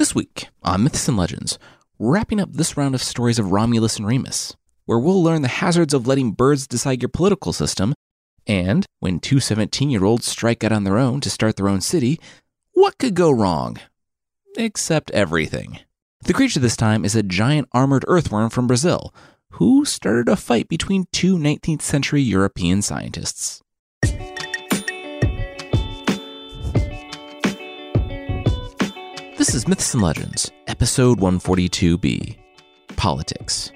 This week on Myths and Legends, wrapping up this round of stories of Romulus and Remus, where we'll learn the hazards of letting birds decide your political system, and when two 17 year olds strike out on their own to start their own city, what could go wrong? Except everything. The creature this time is a giant armored earthworm from Brazil, who started a fight between two 19th century European scientists. This is Myths and Legends, episode 142b Politics.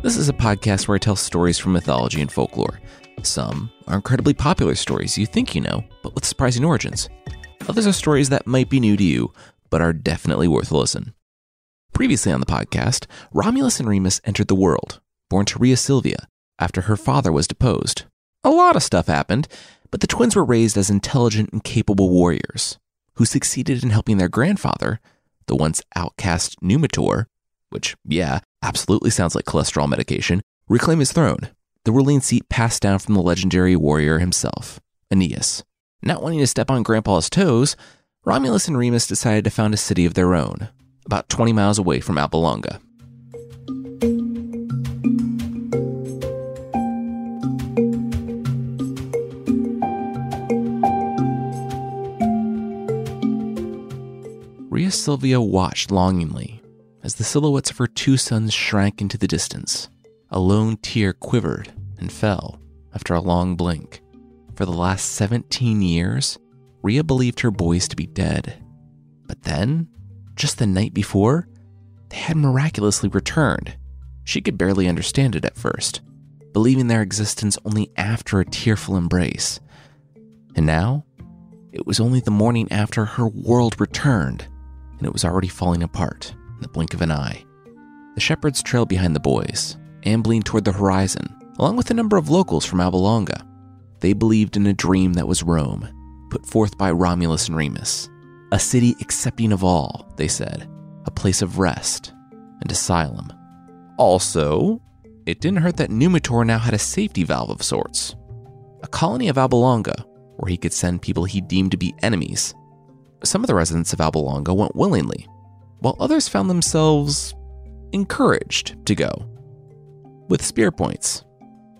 This is a podcast where I tell stories from mythology and folklore. Some are incredibly popular stories you think you know, but with surprising origins. Others are stories that might be new to you, but are definitely worth a listen. Previously on the podcast, Romulus and Remus entered the world, born to Rhea Silvia, after her father was deposed. A lot of stuff happened, but the twins were raised as intelligent and capable warriors who succeeded in helping their grandfather, the once outcast Numitor, which, yeah, absolutely sounds like cholesterol medication, reclaim his throne, the ruling seat passed down from the legendary warrior himself, Aeneas. Not wanting to step on Grandpa's toes, Romulus and Remus decided to found a city of their own, about 20 miles away from Alba Longa. Rhea Silvia watched longingly as the silhouettes of her two sons shrank into the distance. A lone tear quivered and fell after a long blink. For the last 17 years, Rhea believed her boys to be dead. But then, just the night before, they had miraculously returned. She could barely understand it at first, believing their existence only after a tearful embrace. And now, it was only the morning after her world returned and it was already falling apart in the blink of an eye. The shepherds trailed behind the boys, ambling toward the horizon, along with a number of locals from Alba Longa. They believed in a dream that was Rome, put forth by Romulus and Remus. A city accepting of all, they said, a place of rest and asylum. Also, it didn't hurt that Numitor now had a safety valve of sorts. A colony of Alba Longa, where he could send people he deemed to be enemies some of the residents of Alba Longa went willingly, while others found themselves encouraged to go. With spear points,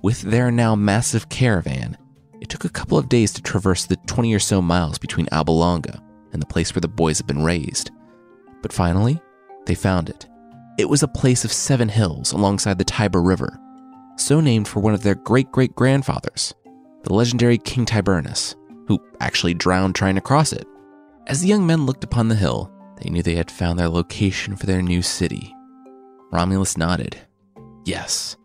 with their now massive caravan, it took a couple of days to traverse the 20 or so miles between Alba Longa and the place where the boys had been raised. But finally, they found it. It was a place of seven hills alongside the Tiber River, so named for one of their great great grandfathers, the legendary King Tiberinus, who actually drowned trying to cross it. As the young men looked upon the hill, they knew they had found their location for their new city. Romulus nodded. Yes,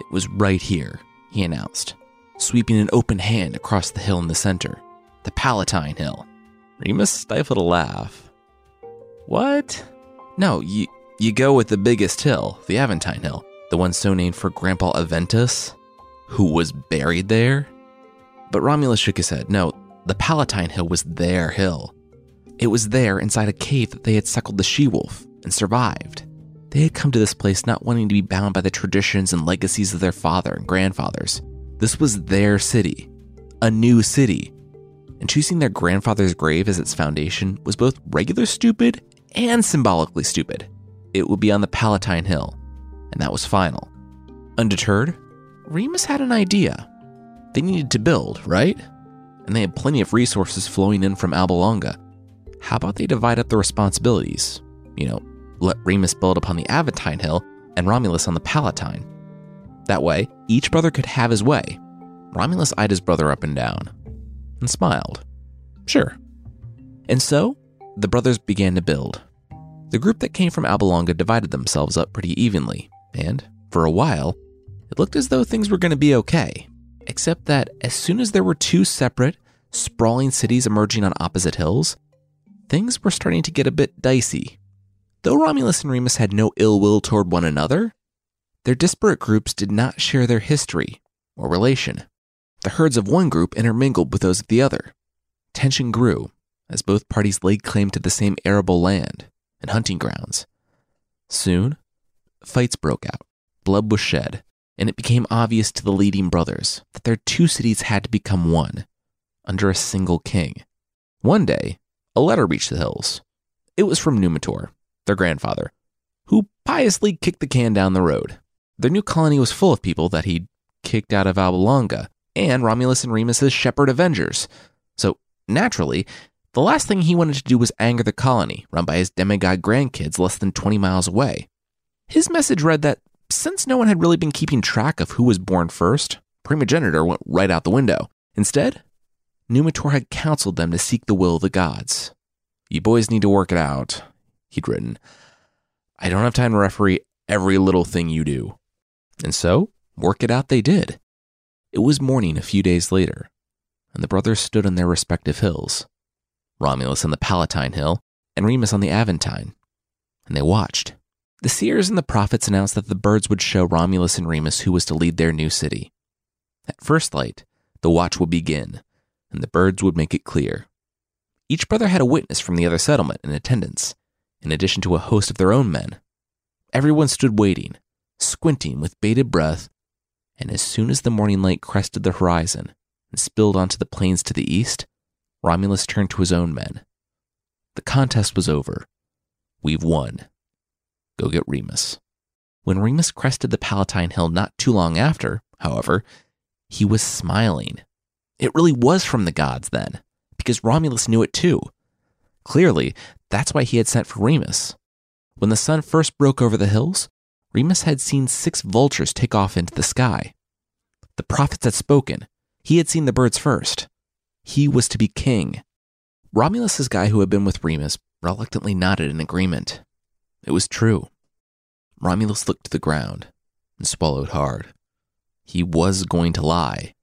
it was right here, he announced, sweeping an open hand across the hill in the center, the Palatine Hill. Remus stifled a laugh. What? No, you, you go with the biggest hill, the Aventine Hill, the one so named for Grandpa Aventus, who was buried there? But Romulus shook his head. No, the Palatine Hill was their hill. It was there, inside a cave, that they had suckled the she wolf and survived. They had come to this place not wanting to be bound by the traditions and legacies of their father and grandfathers. This was their city, a new city. And choosing their grandfather's grave as its foundation was both regular stupid and symbolically stupid. It would be on the Palatine Hill, and that was final. Undeterred, Remus had an idea. They needed to build, right? And they had plenty of resources flowing in from Alba Longa how about they divide up the responsibilities? You know, let Remus build upon the Aventine Hill and Romulus on the Palatine. That way, each brother could have his way. Romulus eyed his brother up and down and smiled. Sure. And so, the brothers began to build. The group that came from Alba Longa divided themselves up pretty evenly, and for a while, it looked as though things were going to be okay. Except that as soon as there were two separate, sprawling cities emerging on opposite hills, things were starting to get a bit dicey. Though Romulus and Remus had no ill will toward one another, their disparate groups did not share their history or relation. The herds of one group intermingled with those of the other. Tension grew as both parties laid claim to the same arable land and hunting grounds. Soon, fights broke out, blood was shed, and it became obvious to the leading brothers that their two cities had to become one. under a single king. One day, a letter reached the hills. It was from Numitor, their grandfather, who piously kicked the can down the road. Their new colony was full of people that he'd kicked out of Alba Longa and Romulus and Remus's Shepherd Avengers. So, naturally, the last thing he wanted to do was anger the colony, run by his demigod grandkids less than 20 miles away. His message read that since no one had really been keeping track of who was born first, primogeniture went right out the window. Instead, Numitor had counseled them to seek the will of the gods. You boys need to work it out, he'd written. I don't have time to referee every little thing you do. And so, work it out they did. It was morning a few days later, and the brothers stood on their respective hills Romulus on the Palatine Hill, and Remus on the Aventine, and they watched. The seers and the prophets announced that the birds would show Romulus and Remus who was to lead their new city. At first light, the watch would begin, and the birds would make it clear. Each brother had a witness from the other settlement in attendance, in addition to a host of their own men. Everyone stood waiting, squinting with bated breath, and as soon as the morning light crested the horizon and spilled onto the plains to the east, Romulus turned to his own men. The contest was over. We've won. Go get Remus. When Remus crested the Palatine Hill not too long after, however, he was smiling. It really was from the gods then, because Romulus knew it too. Clearly, that's why he had sent for Remus. When the sun first broke over the hills, Remus had seen six vultures take off into the sky. The prophets had spoken. He had seen the birds first. He was to be king. Romulus's guy who had been with Remus reluctantly nodded in agreement. It was true. Romulus looked to the ground and swallowed hard. He was going to lie,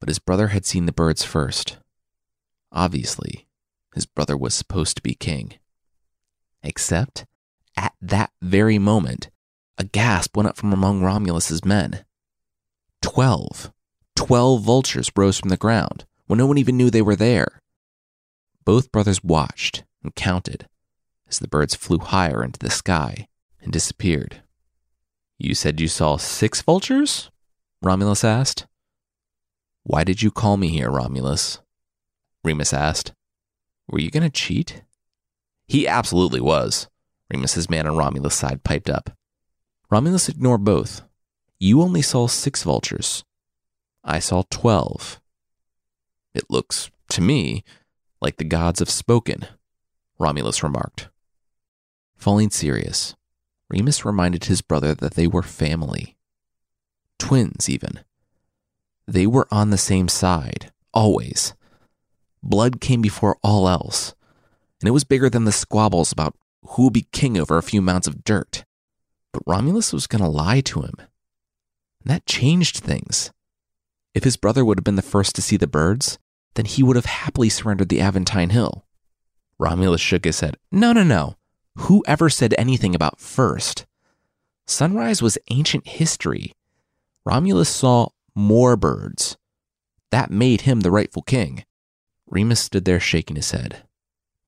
but his brother had seen the birds first. Obviously, his brother was supposed to be king. Except, at that very moment, a gasp went up from among Romulus's men. Twelve. Twelve vultures rose from the ground, when no one even knew they were there. Both brothers watched and counted as the birds flew higher into the sky and disappeared. You said you saw six vultures? Romulus asked. Why did you call me here, Romulus? Remus asked. Were you going to cheat? He absolutely was, Remus's man on Romulus' side piped up. Romulus ignored both. You only saw six vultures. I saw twelve. It looks, to me, like the gods have spoken, Romulus remarked. Falling serious, Remus reminded his brother that they were family. Twins, even. They were on the same side, always. Blood came before all else, and it was bigger than the squabbles about who would be king over a few mounds of dirt. But Romulus was going to lie to him. And that changed things. If his brother would have been the first to see the birds, then he would have happily surrendered the Aventine Hill. Romulus shook his head. No, no, no. Who ever said anything about first? Sunrise was ancient history. Romulus saw more birds. That made him the rightful king. Remus stood there shaking his head,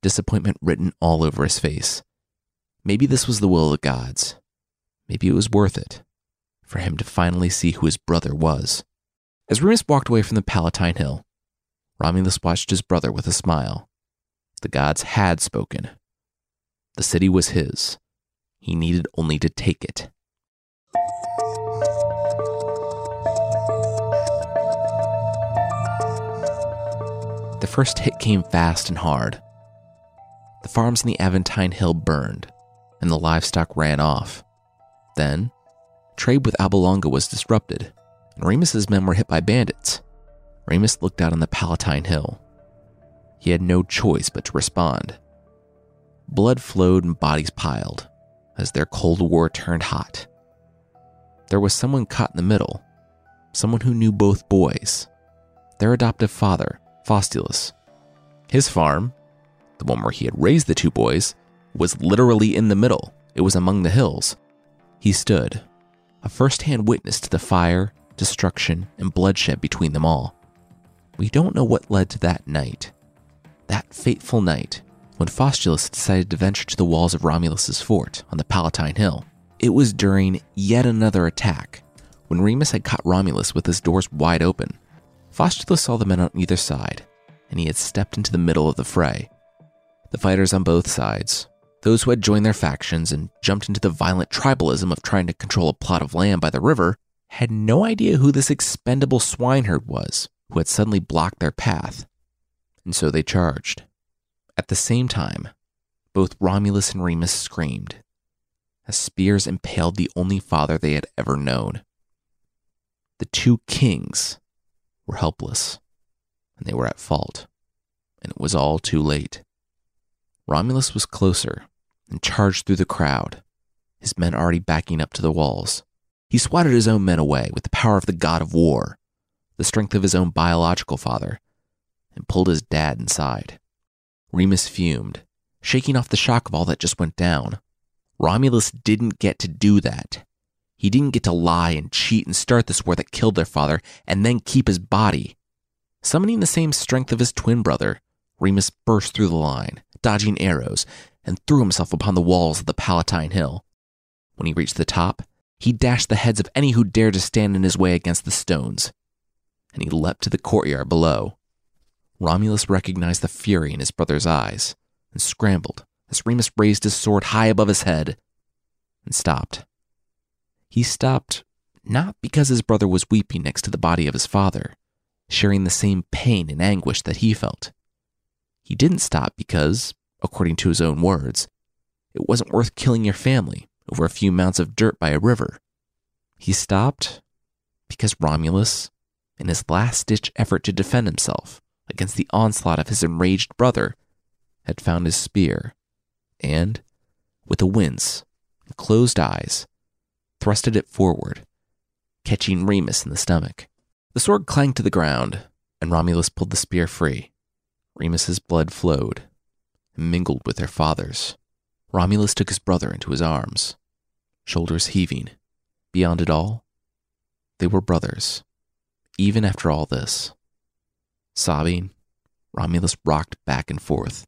disappointment written all over his face. Maybe this was the will of the gods. Maybe it was worth it for him to finally see who his brother was. As Remus walked away from the Palatine Hill, Romulus watched his brother with a smile. The gods had spoken. The city was his. He needed only to take it. First hit came fast and hard. The farms in the Aventine Hill burned, and the livestock ran off. Then, trade with Alba Longa was disrupted, and Remus's men were hit by bandits. Remus looked out on the Palatine Hill. He had no choice but to respond. Blood flowed and bodies piled as their Cold War turned hot. There was someone caught in the middle, someone who knew both boys, their adoptive father, Faustulus. His farm, the one where he had raised the two boys, was literally in the middle. It was among the hills. He stood, a first hand witness to the fire, destruction, and bloodshed between them all. We don't know what led to that night. That fateful night when Faustulus decided to venture to the walls of Romulus's fort on the Palatine Hill. It was during yet another attack, when Remus had caught Romulus with his doors wide open. Faustulus saw the men on either side, and he had stepped into the middle of the fray. The fighters on both sides, those who had joined their factions and jumped into the violent tribalism of trying to control a plot of land by the river, had no idea who this expendable swineherd was who had suddenly blocked their path, and so they charged. At the same time, both Romulus and Remus screamed as spears impaled the only father they had ever known. The two kings were helpless, and they were at fault, and it was all too late. Romulus was closer and charged through the crowd, his men already backing up to the walls. He swatted his own men away with the power of the god of war, the strength of his own biological father, and pulled his dad inside. Remus fumed, shaking off the shock of all that just went down. Romulus didn't get to do that. He didn't get to lie and cheat and start this war that killed their father and then keep his body. Summoning the same strength of his twin brother, Remus burst through the line, dodging arrows, and threw himself upon the walls of the Palatine Hill. When he reached the top, he dashed the heads of any who dared to stand in his way against the stones, and he leapt to the courtyard below. Romulus recognized the fury in his brother's eyes and scrambled as Remus raised his sword high above his head and stopped. He stopped not because his brother was weeping next to the body of his father, sharing the same pain and anguish that he felt. He didn't stop because, according to his own words, it wasn't worth killing your family over a few mounds of dirt by a river. He stopped because Romulus, in his last ditch effort to defend himself against the onslaught of his enraged brother, had found his spear and, with a wince and closed eyes, thrusted it forward, catching Remus in the stomach. The sword clanged to the ground, and Romulus pulled the spear free. Remus's blood flowed and mingled with their father's. Romulus took his brother into his arms, shoulders heaving. Beyond it all, they were brothers, even after all this. Sobbing, Romulus rocked back and forth,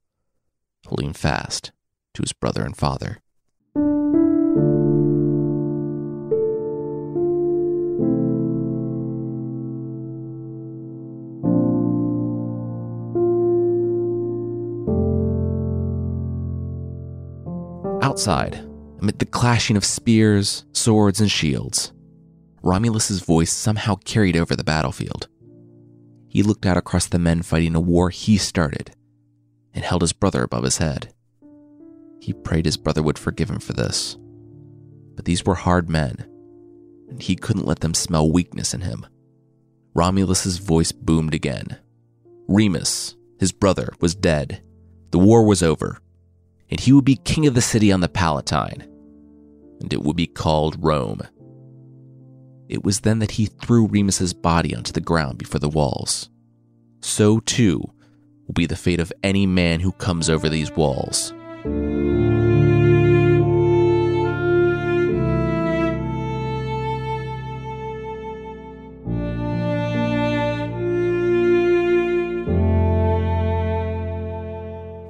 holding fast to his brother and father. Outside, amid the clashing of spears, swords, and shields, Romulus's voice somehow carried over the battlefield. He looked out across the men fighting a war he started and held his brother above his head. He prayed his brother would forgive him for this. But these were hard men, and he couldn't let them smell weakness in him. Romulus's voice boomed again. Remus, his brother, was dead. The war was over, and he would be king of the city on the Palatine, and it would be called Rome. It was then that he threw Remus's body onto the ground before the walls. So too will be the fate of any man who comes over these walls.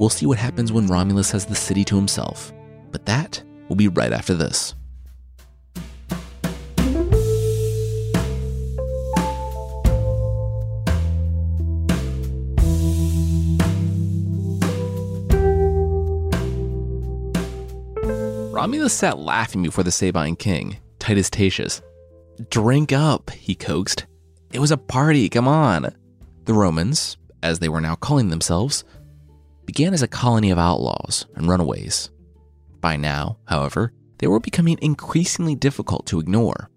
We'll see what happens when Romulus has the city to himself, but that will be right after this. Romulus sat laughing before the Sabine king, Titus Tatius. Drink up, he coaxed. It was a party, come on. The Romans, as they were now calling themselves, began as a colony of outlaws and runaways. By now, however, they were becoming increasingly difficult to ignore.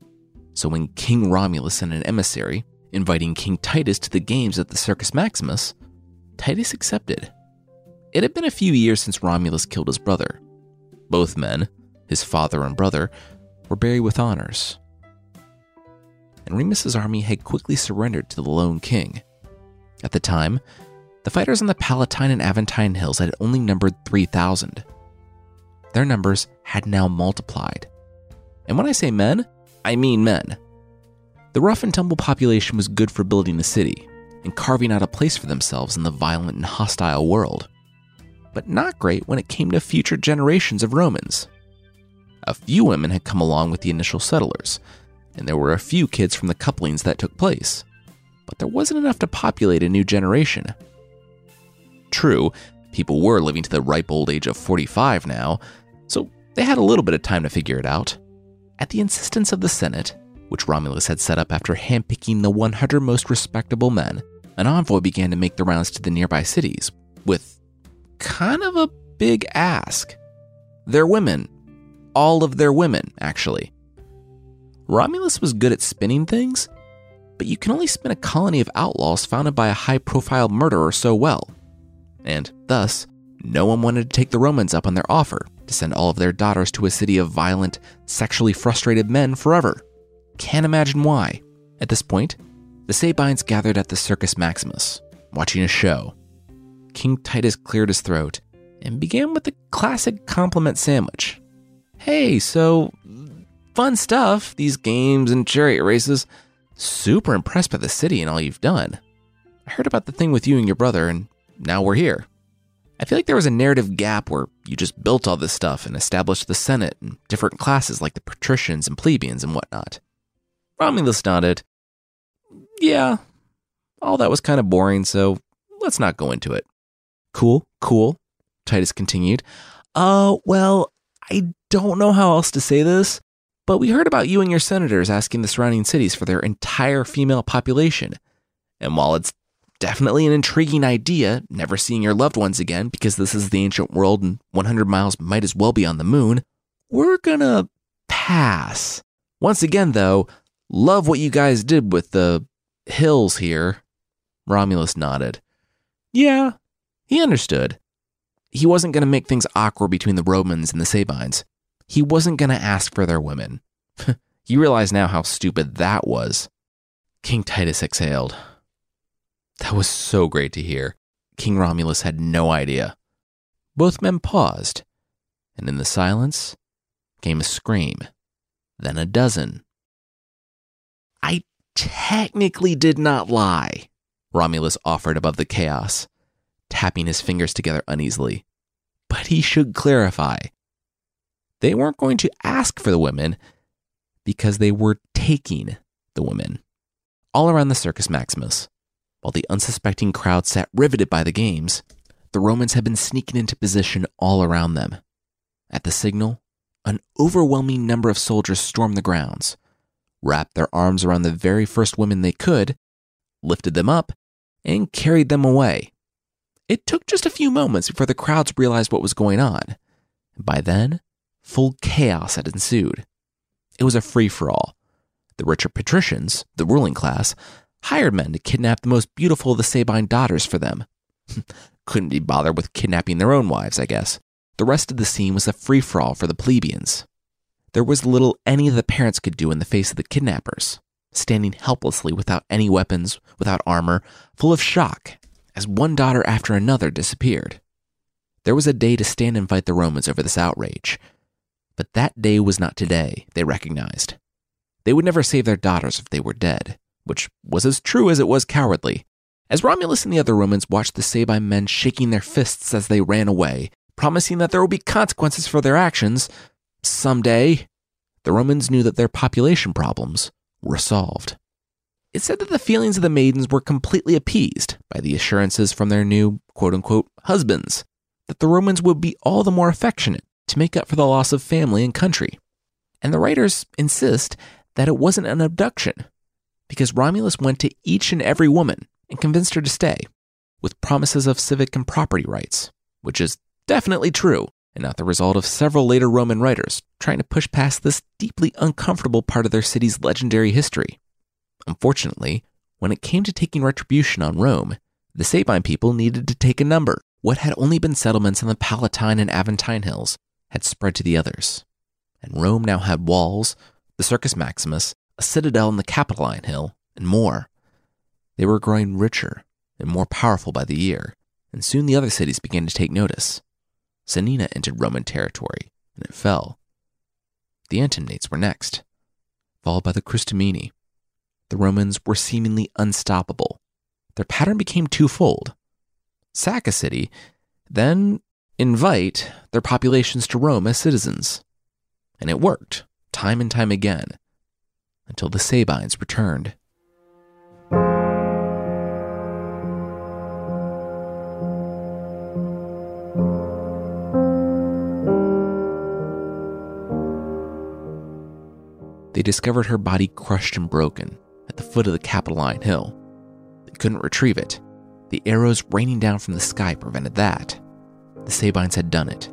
So when King Romulus sent an emissary inviting King Titus to the games at the Circus Maximus, Titus accepted. It had been a few years since Romulus killed his brother. Both men, his father and brother, were buried with honors. And Remus's army had quickly surrendered to the lone king. At the time, the fighters on the Palatine and Aventine Hills had only numbered 3,000. Their numbers had now multiplied. And when I say men, I mean men. The rough and tumble population was good for building a city and carving out a place for themselves in the violent and hostile world, but not great when it came to future generations of Romans. A few women had come along with the initial settlers, and there were a few kids from the couplings that took place, but there wasn't enough to populate a new generation true. People were living to the ripe old age of 45 now, so they had a little bit of time to figure it out. At the insistence of the Senate, which Romulus had set up after handpicking the 100 most respectable men, an envoy began to make the rounds to the nearby cities with kind of a big ask. Their women, all of their women, actually. Romulus was good at spinning things, but you can only spin a colony of outlaws founded by a high profile murderer so well. And thus, no one wanted to take the Romans up on their offer to send all of their daughters to a city of violent, sexually frustrated men forever. Can't imagine why. At this point, the Sabines gathered at the Circus Maximus, watching a show. King Titus cleared his throat and began with the classic compliment sandwich. Hey, so fun stuff, these games and chariot races. Super impressed by the city and all you've done. I heard about the thing with you and your brother, and now we're here. I feel like there was a narrative gap where you just built all this stuff and established the Senate and different classes like the patricians and plebeians and whatnot. Romulus nodded. Yeah, all that was kind of boring, so let's not go into it. Cool, cool, Titus continued. Uh, well, I don't know how else to say this, but we heard about you and your senators asking the surrounding cities for their entire female population. And while it's definitely an intriguing idea, never seeing your loved ones again because this is the ancient world and 100 miles might as well be on the moon, we're gonna pass. Once again, though, love what you guys did with the hills here. Romulus nodded. Yeah, he understood. He wasn't going to make things awkward between the Romans and the Sabines. He wasn't going to ask for their women. you realize now how stupid that was. King Titus exhaled. That was so great to hear. King Romulus had no idea. Both men paused, and in the silence came a scream, then a dozen. I technically did not lie, Romulus offered above the chaos, tapping his fingers together uneasily. But he should clarify. They weren't going to ask for the women because they were taking the women. All around the Circus Maximus, while the unsuspecting crowd sat riveted by the games, the Romans had been sneaking into position all around them. At the signal, an overwhelming number of soldiers stormed the grounds, wrapped their arms around the very first women they could, lifted them up, and carried them away. It took just a few moments before the crowds realized what was going on. By then, full chaos had ensued. It was a free for all. The richer patricians, the ruling class, hired men to kidnap the most beautiful of the Sabine daughters for them. Couldn't be bothered with kidnapping their own wives, I guess. The rest of the scene was a free for all for the plebeians. There was little any of the parents could do in the face of the kidnappers, standing helplessly without any weapons, without armor, full of shock, as one daughter after another disappeared. There was a day to stand and fight the Romans over this outrage. But that day was not today, they recognized. They would never save their daughters if they were dead which was as true as it was cowardly. As Romulus and the other Romans watched the Sabine men shaking their fists as they ran away, promising that there would be consequences for their actions, someday, the Romans knew that their population problems were solved. It said that the feelings of the maidens were completely appeased by the assurances from their new quote unquote husbands that the Romans would be all the more affectionate to make up for the loss of family and country. And the writers insist that it wasn't an abduction, because Romulus went to each and every woman and convinced her to stay, with promises of civic and property rights, which is definitely true and not the result of several later Roman writers trying to push past this deeply uncomfortable part of their city's legendary history. Unfortunately, when it came to taking retribution on Rome, the Sabine people needed to take a number. What had only been settlements in the Palatine and Aventine hills had spread to the others. And Rome now had walls, the Circus Maximus, a citadel on the Capitoline Hill, and more. They were growing richer and more powerful by the year, and soon the other cities began to take notice. Caenina entered Roman territory, and it fell. The Antonines were next, followed by the Crustumini. The Romans were seemingly unstoppable. Their pattern became twofold sack a city, then invite their populations to Rome as citizens. And it worked, time and time again until the Sabines returned. They discovered her body crushed and broken at the foot of the Capitoline Hill. They couldn't retrieve it. The arrows raining down from the sky prevented that. The Sabines had done it.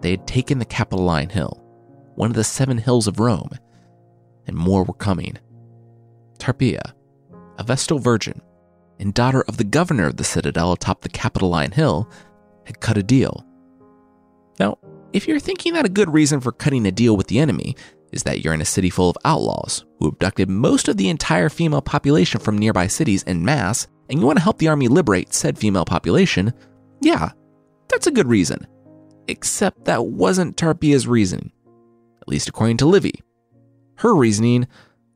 They had taken the Capitoline Hill, one of the seven hills of Rome, and more were coming. Tarpeia, a Vestal virgin and daughter of the governor of the citadel atop the Capitoline Hill, had cut a deal. Now, if you're thinking that a good reason for cutting a deal with the enemy is that you're in a city full of outlaws who abducted most of the entire female population from nearby cities en masse, and you want to help the army liberate said female population, yeah, that's a good reason. Except that wasn't Tarpeia's reason, at least according to Livy. Her reasoning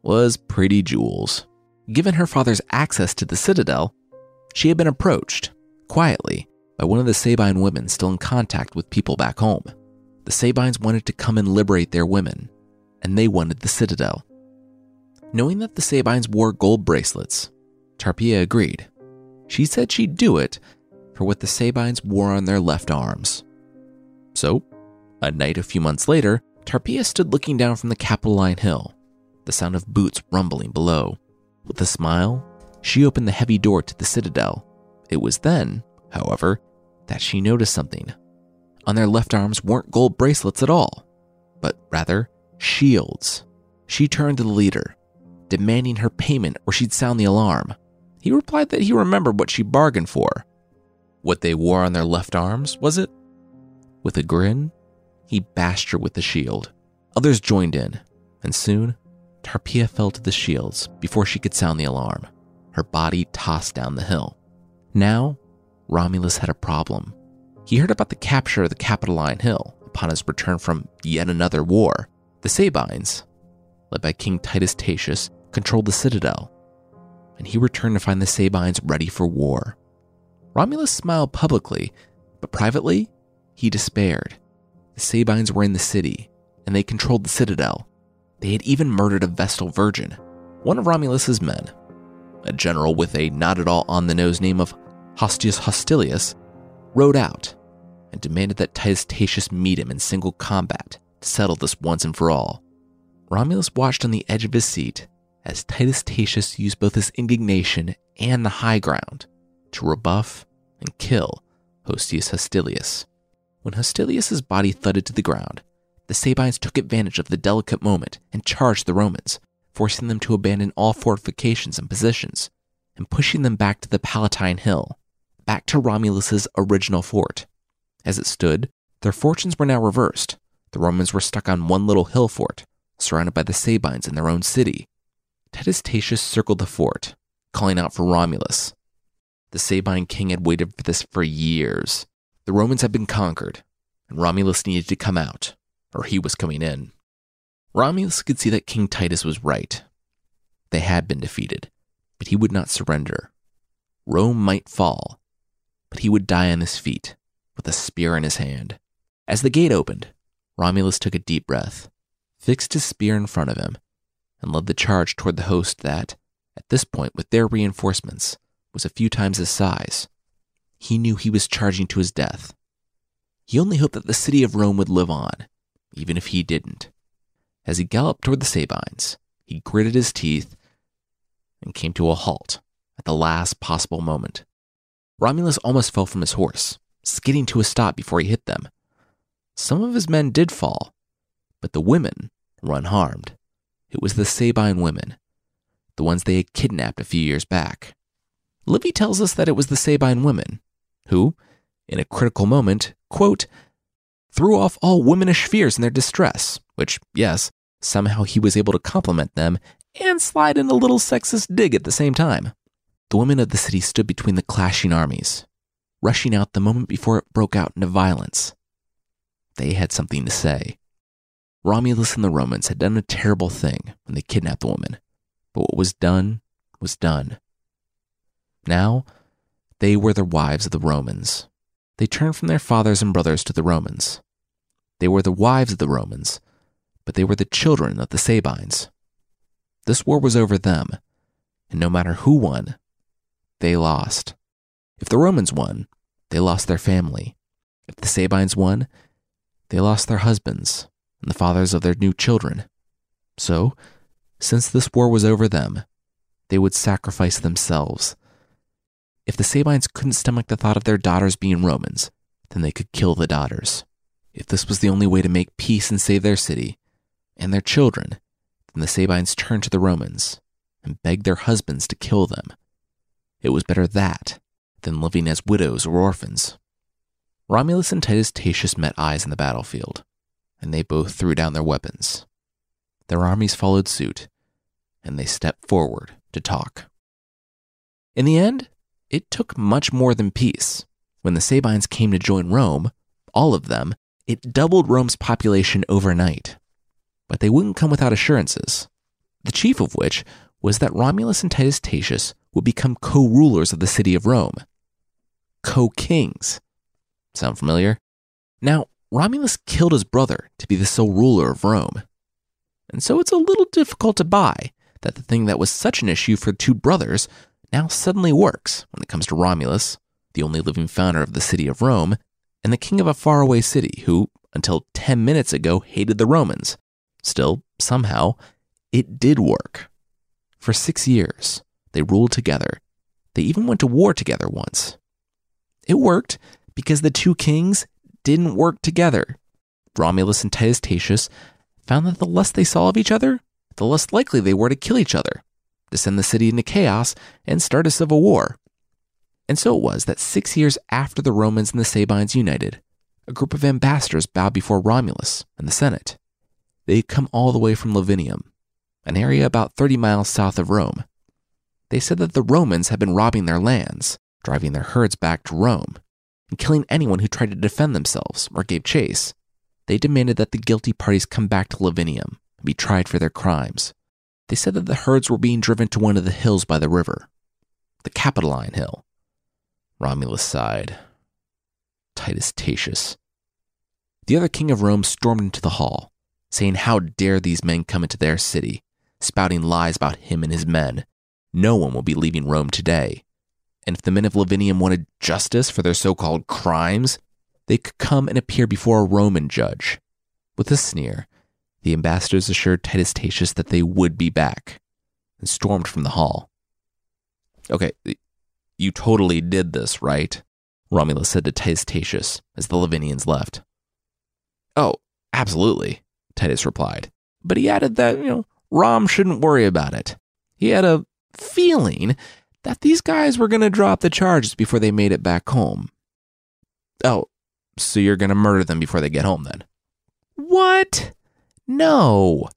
was pretty jewels. Given her father's access to the citadel, she had been approached, quietly, by one of the Sabine women still in contact with people back home. The Sabines wanted to come and liberate their women, and they wanted the citadel. Knowing that the Sabines wore gold bracelets, Tarpeia agreed. She said she'd do it for what the Sabines wore on their left arms. So, a night a few months later, Tarpeia stood looking down from the Capitoline Hill, the sound of boots rumbling below. With a smile, she opened the heavy door to the citadel. It was then, however, that she noticed something. On their left arms weren't gold bracelets at all, but rather shields. She turned to the leader, demanding her payment or she'd sound the alarm. He replied that he remembered what she bargained for. What they wore on their left arms, was it? With a grin, he bashed her with the shield. Others joined in, and soon, Tarpeia fell to the shields before she could sound the alarm. Her body tossed down the hill. Now, Romulus had a problem. He heard about the capture of the Capitoline Hill upon his return from yet another war. The Sabines, led by King Titus Tatius, controlled the citadel, and he returned to find the Sabines ready for war. Romulus smiled publicly, but privately, he despaired. The Sabines were in the city, and they controlled the citadel. They had even murdered a Vestal virgin, one of Romulus's men. A general with a not at all on the nose name of Hostius Hostilius rode out and demanded that Titus Tatius meet him in single combat to settle this once and for all. Romulus watched on the edge of his seat as Titus Tatius used both his indignation and the high ground to rebuff and kill Hostius Hostilius. When Hostilius's body thudded to the ground, the Sabines took advantage of the delicate moment and charged the Romans, forcing them to abandon all fortifications and positions, and pushing them back to the Palatine Hill, back to Romulus's original fort. As it stood, their fortunes were now reversed. The Romans were stuck on one little hill fort, surrounded by the Sabines in their own city. Titus Tatius circled the fort, calling out for Romulus. The Sabine king had waited for this for years. The Romans had been conquered, and Romulus needed to come out, or he was coming in. Romulus could see that King Titus was right. They had been defeated, but he would not surrender. Rome might fall, but he would die on his feet, with a spear in his hand. As the gate opened, Romulus took a deep breath, fixed his spear in front of him, and led the charge toward the host that, at this point with their reinforcements, was a few times his size. He knew he was charging to his death. He only hoped that the city of Rome would live on, even if he didn't. As he galloped toward the Sabines, he gritted his teeth and came to a halt at the last possible moment. Romulus almost fell from his horse, skidding to a stop before he hit them. Some of his men did fall, but the women were unharmed. It was the Sabine women, the ones they had kidnapped a few years back. Livy tells us that it was the Sabine women who, in a critical moment, quote, threw off all womanish fears in their distress, which, yes, somehow he was able to compliment them and slide in a little sexist dig at the same time. The women of the city stood between the clashing armies, rushing out the moment before it broke out into violence. They had something to say. Romulus and the Romans had done a terrible thing when they kidnapped the woman, but what was done was done. Now, they were the wives of the Romans. They turned from their fathers and brothers to the Romans. They were the wives of the Romans, but they were the children of the Sabines. This war was over them, and no matter who won, they lost. If the Romans won, they lost their family. If the Sabines won, they lost their husbands and the fathers of their new children. So, since this war was over them, they would sacrifice themselves. If the Sabines couldn't stomach the thought of their daughters being Romans, then they could kill the daughters. If this was the only way to make peace and save their city and their children, then the Sabines turned to the Romans and begged their husbands to kill them. It was better that than living as widows or orphans. Romulus and Titus Tatius met eyes in the battlefield, and they both threw down their weapons. Their armies followed suit, and they stepped forward to talk. In the end, it took much more than peace. When the Sabines came to join Rome, all of them, it doubled Rome's population overnight. But they wouldn't come without assurances, the chief of which was that Romulus and Titus Tatius would become co rulers of the city of Rome. Co kings. Sound familiar? Now, Romulus killed his brother to be the sole ruler of Rome. And so it's a little difficult to buy that the thing that was such an issue for two brothers now suddenly works when it comes to Romulus, the only living founder of the city of Rome, and the king of a faraway city who, until 10 minutes ago, hated the Romans. Still, somehow, it did work. For six years, they ruled together. They even went to war together once. It worked because the two kings didn't work together. Romulus and Titus Tatius found that the less they saw of each other, the less likely they were to kill each other, to send the city into chaos and start a civil war. And so it was that six years after the Romans and the Sabines united, a group of ambassadors bowed before Romulus and the Senate. They had come all the way from Lavinium, an area about 30 miles south of Rome. They said that the Romans had been robbing their lands, driving their herds back to Rome, and killing anyone who tried to defend themselves or gave chase. They demanded that the guilty parties come back to Lavinium and be tried for their crimes. They said that the herds were being driven to one of the hills by the river, the Capitoline Hill. Romulus sighed. Titus Tatius. The other king of Rome stormed into the hall, saying, How dare these men come into their city, spouting lies about him and his men? No one will be leaving Rome today. And if the men of Lavinium wanted justice for their so called crimes, they could come and appear before a Roman judge. With a sneer, the ambassadors assured Titus Tatius that they would be back and stormed from the hall. Okay, you totally did this, right? Romulus said to Titus Tatius as the Lavinians left. Oh, absolutely, Titus replied. But he added that, you know, Rom shouldn't worry about it. He had a feeling that these guys were going to drop the charges before they made it back home. Oh, so you're going to murder them before they get home then? What? No,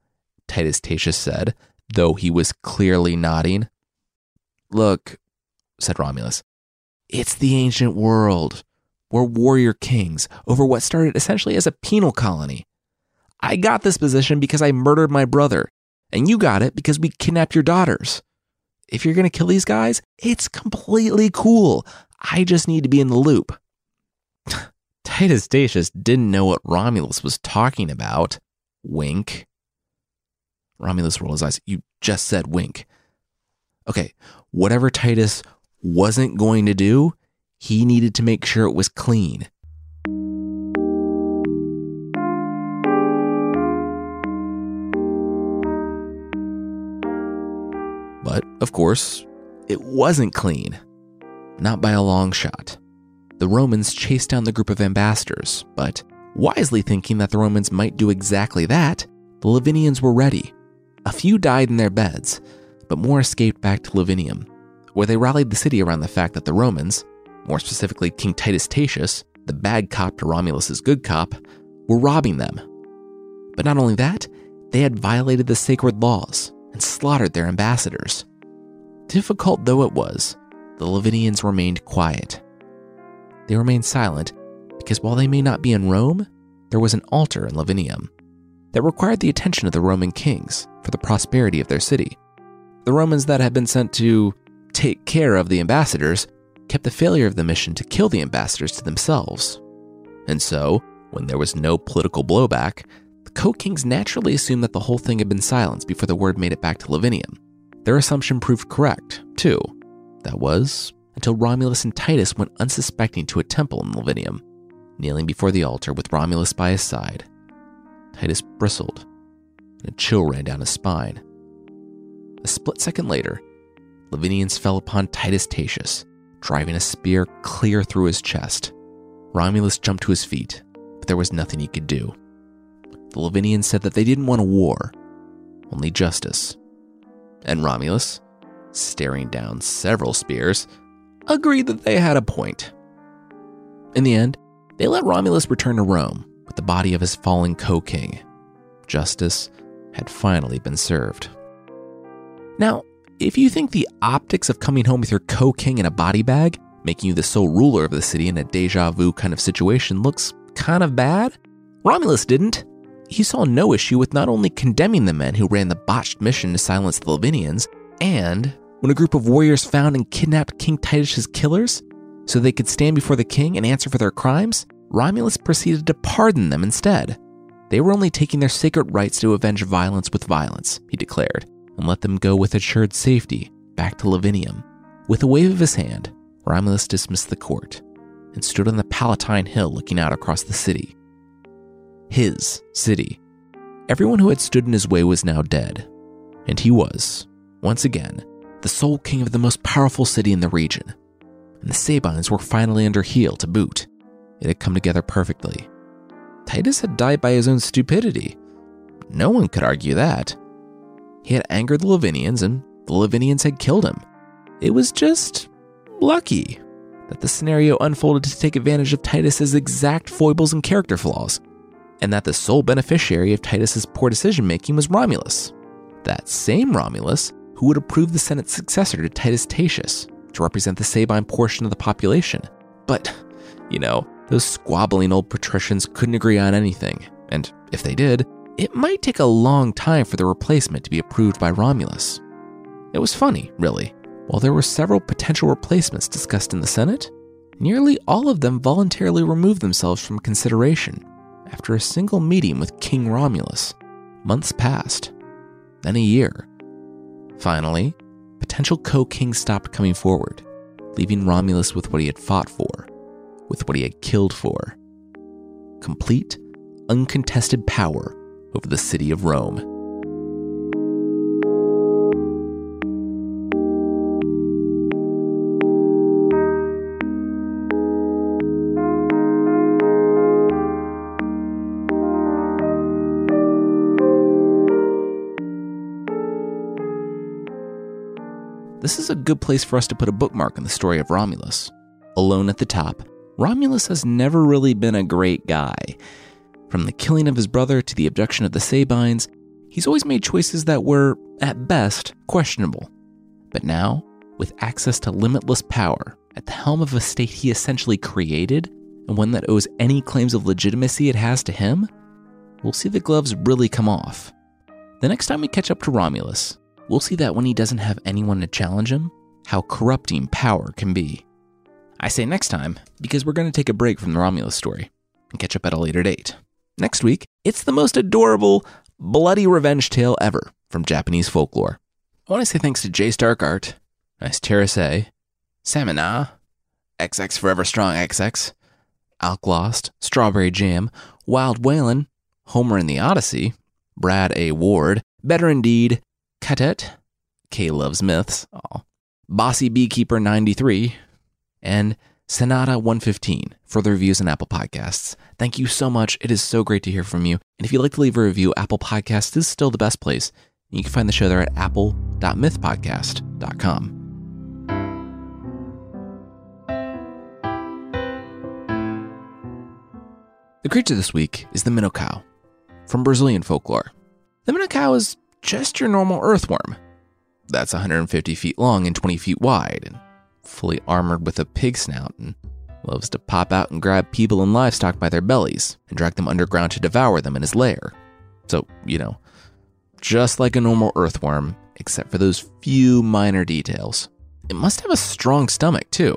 Titus Tatius said, though he was clearly nodding. Look, said Romulus, it's the ancient world. We're warrior kings over what started essentially as a penal colony. I got this position because I murdered my brother, and you got it because we kidnapped your daughters. If you're going to kill these guys, it's completely cool. I just need to be in the loop. Titus Tatius didn't know what Romulus was talking about. Wink. Romulus rolled his eyes. You just said wink. Okay, whatever Titus wasn't going to do, he needed to make sure it was clean. But, of course, it wasn't clean. Not by a long shot. The Romans chased down the group of ambassadors, but wisely thinking that the Romans might do exactly that, the Lavinians were ready. A few died in their beds, but more escaped back to Lavinium, where they rallied the city around the fact that the Romans, more specifically King Titus Tatius, the bad cop to Romulus's good cop, were robbing them. But not only that, they had violated the sacred laws and slaughtered their ambassadors. Difficult though it was, the Lavinians remained quiet. They remained silent because while they may not be in Rome, there was an altar in Lavinium that required the attention of the Roman kings for the prosperity of their city. The Romans that had been sent to take care of the ambassadors kept the failure of the mission to kill the ambassadors to themselves. And so, when there was no political blowback, the co kings naturally assumed that the whole thing had been silenced before the word made it back to Lavinium. Their assumption proved correct, too. That was until Romulus and Titus went unsuspecting to a temple in Lavinium, kneeling before the altar with Romulus by his side. Titus bristled, and a chill ran down his spine. a split second later, Lavinians fell upon Titus Tatius, driving a spear clear through his chest. Romulus jumped to his feet, but there was nothing he could do. The Lavinians said that they didn't want a war, only justice. And Romulus, staring down several spears, agreed that they had a point. In the end, they let Romulus return to Rome with the body of his fallen co king. Justice had finally been served. Now, if you think the optics of coming home with your co king in a body bag, making you the sole ruler of the city in a deja vu kind of situation, looks kind of bad, Romulus didn't. He saw no issue with not only condemning the men who ran the botched mission to silence the Lavinians, and when a group of warriors found and kidnapped King Titus's killers so they could stand before the king and answer for their crimes, Romulus proceeded to pardon them instead. They were only taking their sacred rights to avenge violence with violence, he declared, and let them go with assured safety back to Lavinium. With a wave of his hand, Romulus dismissed the court and stood on the Palatine Hill looking out across the city. His city. Everyone who had stood in his way was now dead, and he was, once again, the sole king of the most powerful city in the region. And the Sabines were finally under heel to boot. It had come together perfectly. Titus had died by his own stupidity. No one could argue that. He had angered the Lavinians, and the Lavinians had killed him. It was just lucky that the scenario unfolded to take advantage of Titus's exact foibles and character flaws, and that the sole beneficiary of Titus's poor decision making was Romulus. That same Romulus who would approve the Senate's successor to Titus Tatius to represent the Sabine portion of the population. But, you know, those squabbling old patricians couldn't agree on anything, and if they did, it might take a long time for the replacement to be approved by Romulus. It was funny, really. While there were several potential replacements discussed in the Senate, nearly all of them voluntarily removed themselves from consideration after a single meeting with King Romulus. Months passed, then a year, Finally, potential co king stopped coming forward, leaving Romulus with what he had fought for, with what he had killed for complete, uncontested power over the city of Rome. This is a good place for us to put a bookmark in the story of Romulus. Alone at the top, Romulus has never really been a great guy. From the killing of his brother to the abduction of the Sabines, he's always made choices that were, at best, questionable. But now, with access to limitless power, at the helm of a state he essentially created, and one that owes any claims of legitimacy it has to him, we'll see the gloves really come off. The next time we catch up to Romulus, we'll see that when he doesn't have anyone to challenge him, how corrupting power can be. I say next time because we're going to take a break from the Romulus story and catch up at a later date. Next week, it's the most adorable, bloody revenge tale ever from Japanese folklore. I want to say thanks to J Stark Art, Nice Terrace, Samina, XX Forever Strong XX, Alklost, Strawberry Jam, Wild Whalen, Homer in the Odyssey, Brad A. Ward, Better Indeed, Cadet, K Loves Myths, Aw. Bossy Beekeeper 93, and Sonata 115 for the reviews on Apple Podcasts. Thank you so much. It is so great to hear from you. And if you'd like to leave a review, Apple Podcasts is still the best place. You can find the show there at apple.mythpodcast.com. The creature this week is the Minnow from Brazilian folklore. The Minnow is just your normal earthworm. That's 150 feet long and 20 feet wide, and fully armored with a pig snout, and loves to pop out and grab people and livestock by their bellies and drag them underground to devour them in his lair. So, you know, just like a normal earthworm, except for those few minor details. It must have a strong stomach, too,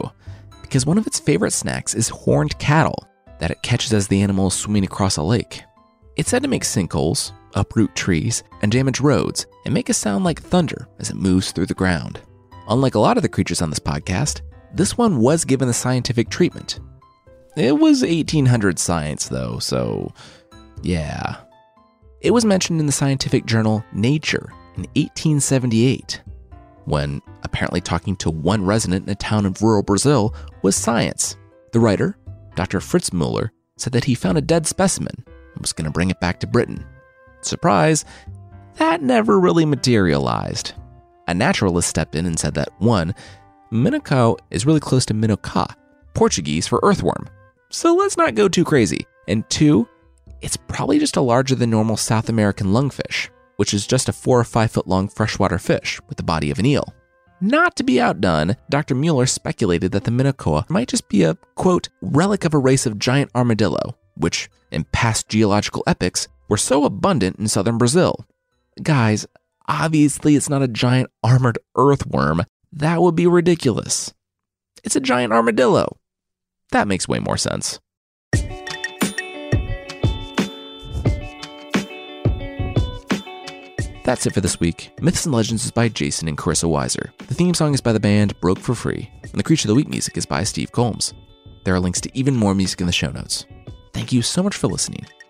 because one of its favorite snacks is horned cattle that it catches as the animal is swimming across a lake. It's said to make sinkholes, uproot trees, and damage roads, and make a sound like thunder as it moves through the ground. Unlike a lot of the creatures on this podcast, this one was given the scientific treatment. It was 1800 science, though, so yeah. It was mentioned in the scientific journal Nature in 1878, when apparently talking to one resident in a town in rural Brazil was science. The writer, Dr. Fritz Muller, said that he found a dead specimen and was going to bring it back to Britain. Surprise, that never really materialized. A naturalist stepped in and said that one, Minhocão is really close to minhoca, Portuguese for earthworm. So let's not go too crazy. And two, it's probably just a larger than normal South American lungfish, which is just a four or five foot long freshwater fish with the body of an eel. Not to be outdone, Dr. Mueller speculated that the Minhocão might just be a, quote, relic of a race of giant armadillo, which, in past geological epochs, were so abundant in southern Brazil. Guys, obviously it's not a giant armored earthworm. That would be ridiculous. It's a giant armadillo. That makes way more sense. That's it for this week. Myths and Legends is by Jason and Carissa Weiser. The theme song is by the band Broke for Free, and the Creature of the Week music is by Steve Combs. There are links to even more music in the show notes. Thank you so much for listening,